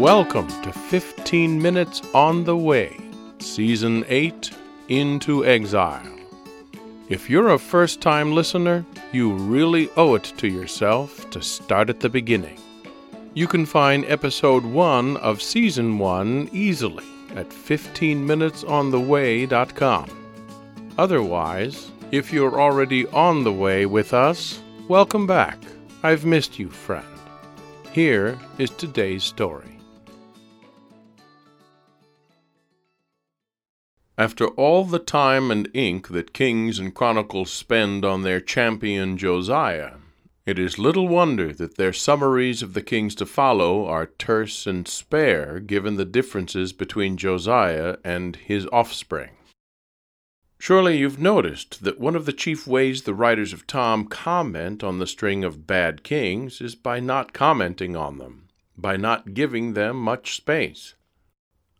Welcome to 15 Minutes on the Way, Season 8 Into Exile. If you're a first time listener, you really owe it to yourself to start at the beginning. You can find Episode 1 of Season 1 easily at 15minutesontheway.com. Otherwise, if you're already on the way with us, welcome back. I've missed you, friend. Here is today's story. After all the time and ink that kings and chronicles spend on their champion Josiah, it is little wonder that their summaries of the kings to follow are terse and spare given the differences between Josiah and his offspring. Surely you've noticed that one of the chief ways the writers of Tom comment on the string of bad kings is by not commenting on them, by not giving them much space.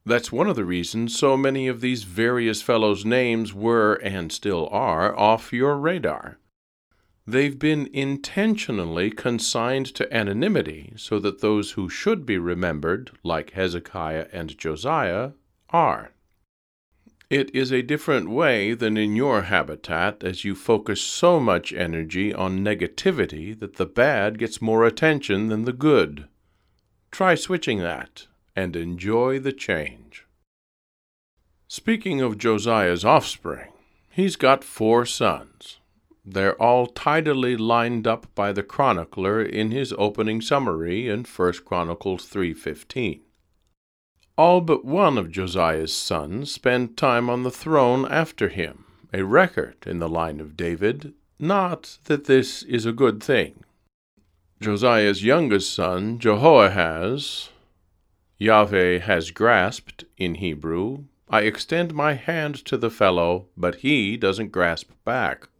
That's one of the reasons so many of these various fellows' names were, and still are, off your radar. They've been intentionally consigned to anonymity so that those who should be remembered, like Hezekiah and Josiah, are. It is a different way than in your habitat as you focus so much energy on negativity that the bad gets more attention than the good. Try switching that and enjoy the change. Speaking of Josiah's offspring, he's got four sons. They're all tidily lined up by the chronicler in his opening summary in 1 Chronicles 3:15. All but one of Josiah's sons spend time on the throne after him, a record in the line of David, not that this is a good thing. Josiah's youngest son, Jehoahaz, Yahweh has grasped, in Hebrew, I extend my hand to the fellow, but he doesn't grasp back.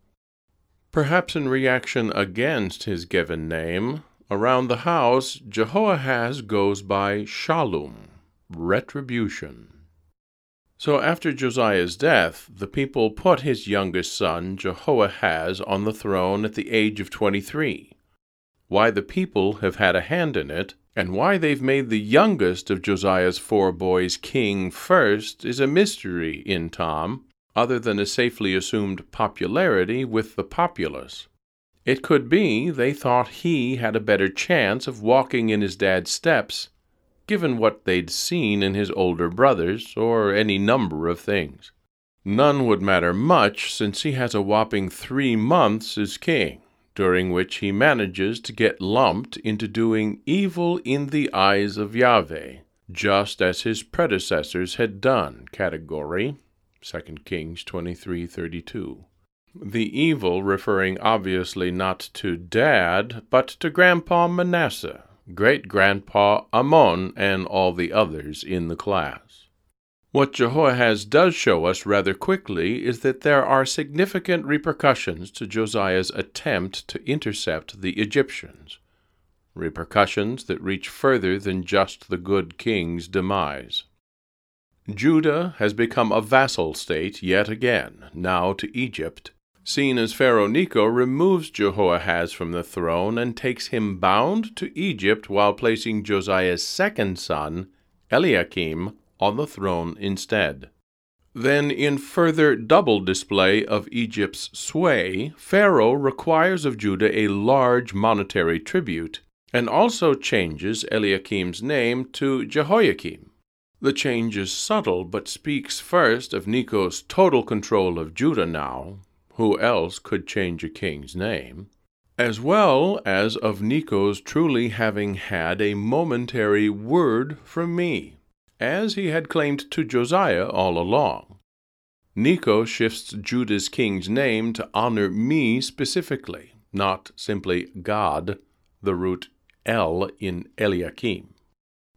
Perhaps in reaction against his given name, around the house, Jehoahaz goes by Shallum retribution. So after Josiah's death, the people put his youngest son, Jehoahaz, on the throne at the age of 23. Why the people have had a hand in it, and why they've made the youngest of Josiah's four boys king first, is a mystery in Tom, other than a safely assumed popularity with the populace. It could be they thought he had a better chance of walking in his dad's steps given what they'd seen in his older brothers, or any number of things. None would matter much, since he has a whopping three months as king, during which he manages to get lumped into doing evil in the eyes of Yahweh, just as his predecessors had done. Category 2 Kings 23:32. The evil referring obviously not to Dad, but to Grandpa Manasseh, great grandpa Amon, and all the others in the class. What Jehoahaz does show us rather quickly is that there are significant repercussions to Josiah's attempt to intercept the Egyptians, repercussions that reach further than just the good king's demise. Judah has become a vassal state yet again, now to Egypt, seen as Pharaoh Necho removes Jehoahaz from the throne and takes him bound to Egypt while placing Josiah's second son, Eliakim, on the throne instead. Then, in further double display of Egypt's sway, Pharaoh requires of Judah a large monetary tribute and also changes Eliakim's name to Jehoiakim. The change is subtle, but speaks first of Necho's total control of Judah now, who else could change a king's name? As well as of Necho's truly having had a momentary word from me, as he had claimed to Josiah all along. Necho shifts Judah's king's name to honor me specifically, not simply God, the root El in Eliakim.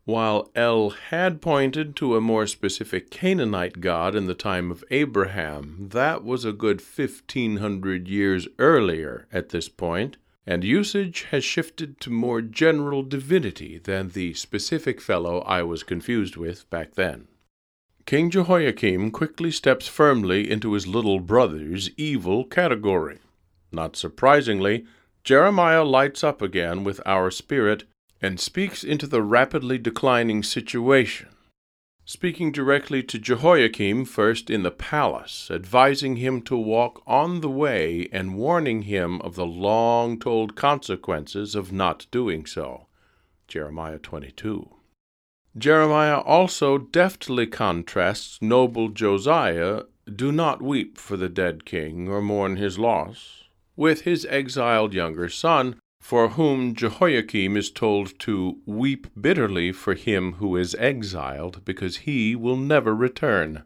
While El had pointed to a more specific Canaanite god in the time of Abraham, that was a good 1500 years earlier at this point, and usage has shifted to more general divinity than the specific fellow I was confused with back then. King Jehoiakim quickly steps firmly into his little brother's evil category. Not surprisingly, Jeremiah lights up again with our spirit and speaks into the rapidly declining situation, speaking directly to Jehoiakim first in the palace, advising him to walk on the way and warning him of the long told consequences of not doing so. Jeremiah 22. Jeremiah also deftly contrasts noble Josiah, do not weep for the dead king or mourn his loss, with his exiled younger son, for whom Jehoiakim is told to weep bitterly for him who is exiled, because he will never return.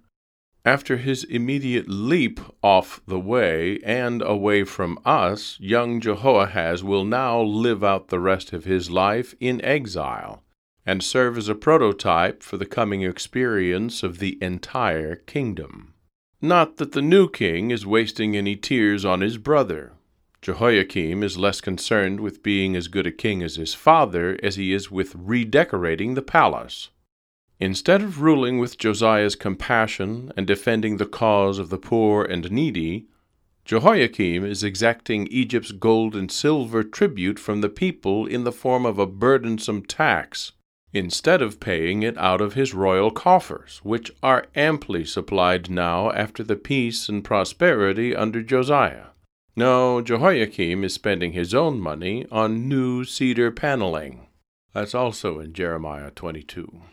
After his immediate leap off the way and away from us, young Jehoahaz will now live out the rest of his life in exile and serve as a prototype for the coming experience of the entire kingdom. Not that the new king is wasting any tears on his brother. Jehoiakim is less concerned with being as good a king as his father as he is with redecorating the palace. Instead of ruling with Josiah's compassion and defending the cause of the poor and needy, Jehoiakim is exacting Egypt's gold and silver tribute from the people in the form of a burdensome tax instead of paying it out of his royal coffers, which are amply supplied now after the peace and prosperity under Josiah. No, Jehoiakim is spending his own money on new cedar paneling. That's also in Jeremiah 22.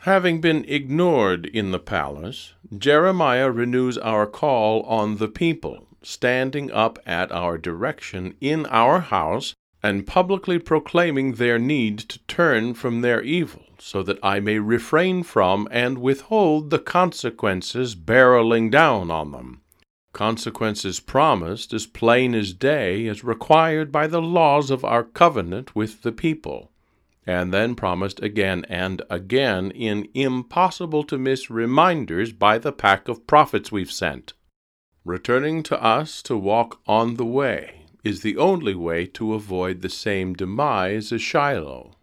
Having been ignored in the palace, Jeremiah renews our call on the people, standing up at our direction in our house and publicly proclaiming their need to turn from their evil, so that I may refrain from and withhold the consequences barreling down on them. Consequences promised as plain as day as required by the laws of our covenant with the people, and then promised again and again in impossible to miss reminders by the pack of prophets we've sent. Returning to us to walk on the way, is the only way to avoid the same demise as Shiloh.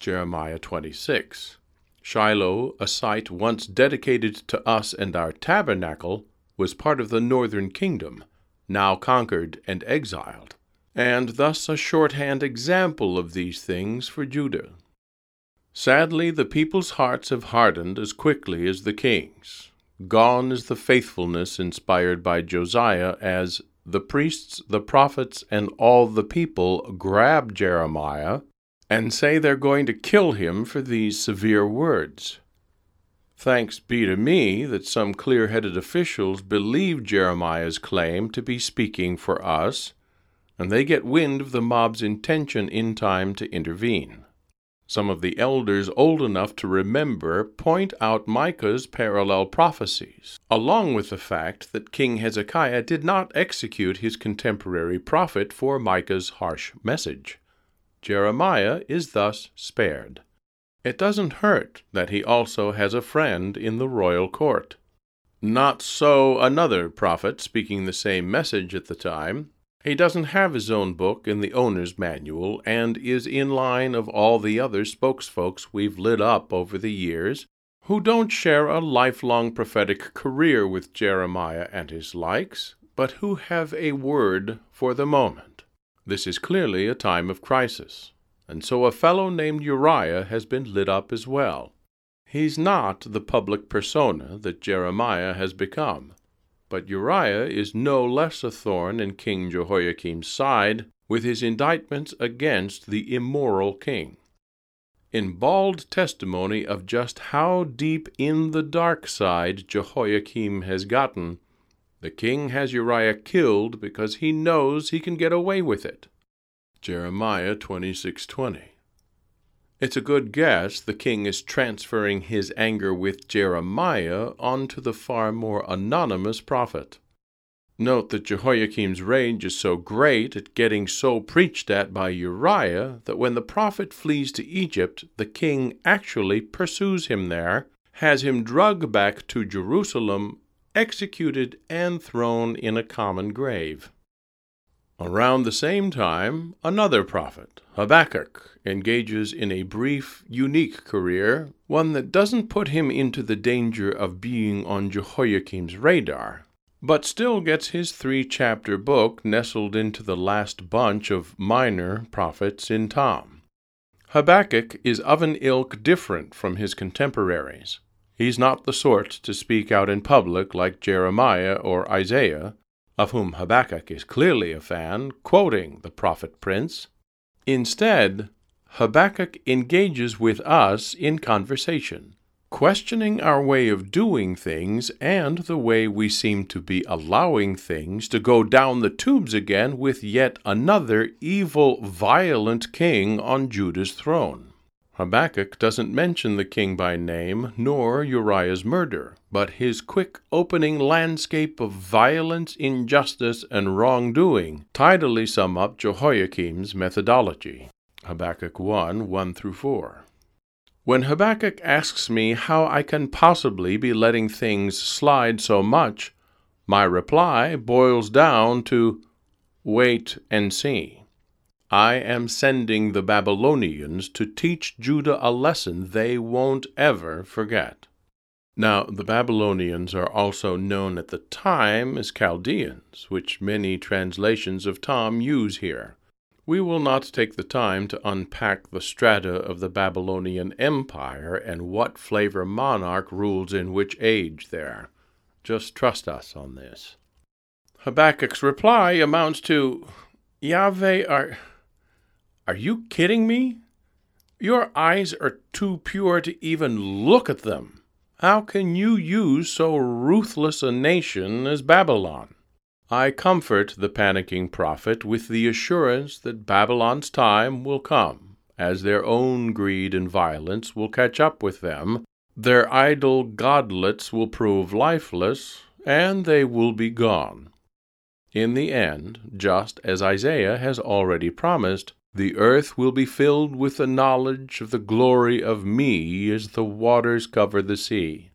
Jeremiah 26. Shiloh, a site once dedicated to us and our tabernacle, was part of the northern kingdom, now conquered and exiled, and thus a shorthand example of these things for Judah. Sadly, the people's hearts have hardened as quickly as the king's. Gone is the faithfulness inspired by Josiah as the priests, the prophets, and all the people grab Jeremiah and say they're going to kill him for these severe words. Thanks be to me that some clear headed officials believe Jeremiah's claim to be speaking for us, and they get wind of the mob's intention in time to intervene. Some of the elders old enough to remember point out Micah's parallel prophecies, along with the fact that King Hezekiah did not execute his contemporary prophet for Micah's harsh message. Jeremiah is thus spared. It doesn't hurt that he also has a friend in the royal court. Not so another prophet speaking the same message at the time, he doesn't have his own book in the owner's manual and is in line of all the other spokesfolks we've lit up over the years who don't share a lifelong prophetic career with Jeremiah and his likes, but who have a word for the moment. This is clearly a time of crisis, and so a fellow named Uriah has been lit up as well. He's not the public persona that Jeremiah has become. But Uriah is no less a thorn in King Jehoiakim's side with his indictments against the immoral king. In bald testimony of just how deep in the dark side Jehoiakim has gotten, the king has Uriah killed because he knows he can get away with it. Jeremiah 26:20. It's a good guess the king is transferring his anger with Jeremiah onto the far more anonymous prophet. Note that Jehoiakim's rage is so great at getting so preached at by Uriah that when the prophet flees to Egypt, the king actually pursues him there, has him dragged back to Jerusalem, executed, and thrown in a common grave. Around the same time, another prophet, Habakkuk, engages in a brief, unique career, one that doesn't put him into the danger of being on Jehoiakim's radar, but still gets his three chapter book nestled into the last bunch of minor prophets in Tom. Habakkuk is of an ilk different from his contemporaries. He's not the sort to speak out in public like Jeremiah or Isaiah, of whom Habakkuk is clearly a fan, quoting the prophet prince. Instead, Habakkuk engages with us in conversation, questioning our way of doing things and the way we seem to be allowing things to go down the tubes again with yet another evil, violent king on Judah's throne. Habakkuk doesn't mention the king by name, nor Uriah's murder, but his quick opening landscape of violence, injustice, and wrongdoing tidily sum up Jehoiakim's methodology. Habakkuk 1 1 through 4. When Habakkuk asks me how I can possibly be letting things slide so much, my reply boils down to wait and see. I am sending the Babylonians to teach Judah a lesson they won't ever forget. Now, the Babylonians are also known at the time as Chaldeans, which many translations of Tom use here. We will not take the time to unpack the strata of the Babylonian Empire and what flavor monarch rules in which age there. Just trust us on this. Habakkuk's reply amounts to Yahweh are are you kidding me? Your eyes are too pure to even look at them. How can you use so ruthless a nation as Babylon? I comfort the panicking prophet with the assurance that Babylon's time will come, as their own greed and violence will catch up with them, their idol godlets will prove lifeless, and they will be gone. In the end, just as Isaiah has already promised, the earth will be filled with the knowledge of the glory of me as the waters cover the sea.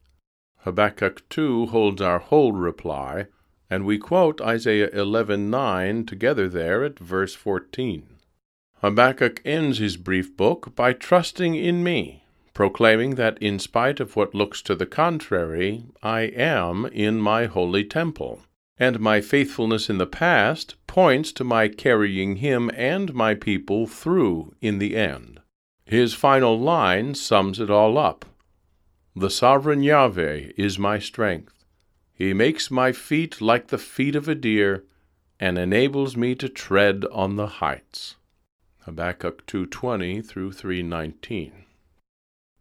Habakkuk 2 holds our whole reply, and we quote Isaiah 11:9 together there at verse 14. Habakkuk ends his brief book by trusting in me, proclaiming that in spite of what looks to the contrary, I am in my holy temple and my faithfulness in the past points to my carrying him and my people through in the end. His final line sums it all up The sovereign Yahweh is my strength. He makes my feet like the feet of a deer and enables me to tread on the heights. Habakkuk 2:20 through 3:19.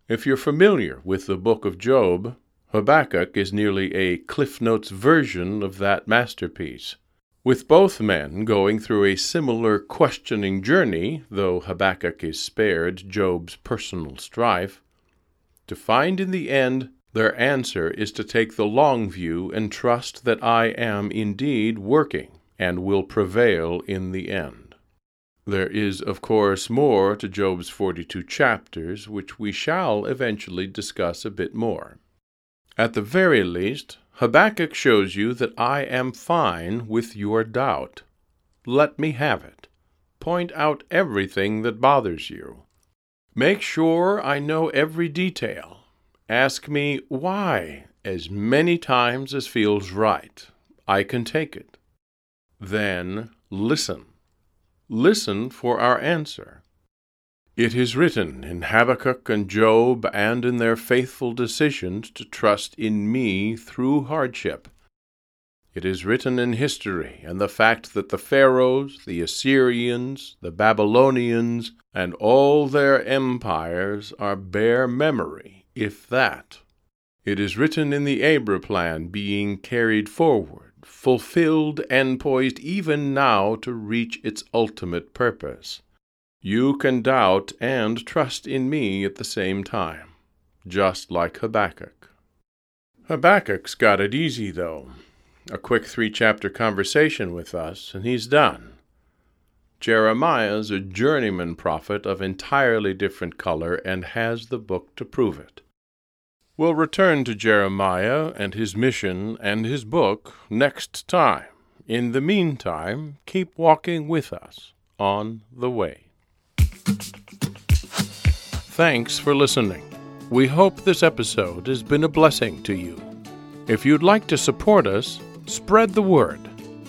If you're familiar with the book of Job, Habakkuk is nearly a Cliff Notes version of that masterpiece. With both men going through a similar questioning journey, though Habakkuk is spared Job's personal strife, to find in the end their answer is to take the long view and trust that I am indeed working and will prevail in the end. There is, of course, more to Job's 42 chapters, which we shall eventually discuss a bit more. At the very least, Habakkuk shows you that I am fine with your doubt. Let me have it. Point out everything that bothers you. Make sure I know every detail. Ask me why as many times as feels right. I can take it. Then listen. Listen for our answer. It is written in Habakkuk and Job and in their faithful decisions to trust in me through hardship. It is written in history and the fact that the Pharaohs, the Assyrians, the Babylonians, and all their empires are bare memory, if that. It is written in the Abra plan being carried forward, fulfilled, and poised even now to reach its ultimate purpose. You can doubt and trust in me at the same time, just like Habakkuk. Habakkuk's got it easy, though. A quick three chapter conversation with us, and he's done. Jeremiah's a journeyman prophet of entirely different color and has the book to prove it. We'll return to Jeremiah and his mission and his book next time. In the meantime, keep walking with us on the way. Thanks for listening. We hope this episode has been a blessing to you. If you'd like to support us, spread the word.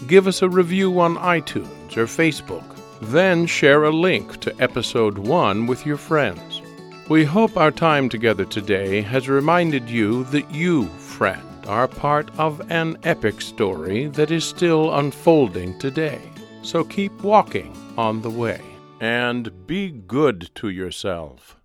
Give us a review on iTunes or Facebook. Then share a link to episode 1 with your friends. We hope our time together today has reminded you that you, friend, are part of an epic story that is still unfolding today. So keep walking on the way and be good to yourself.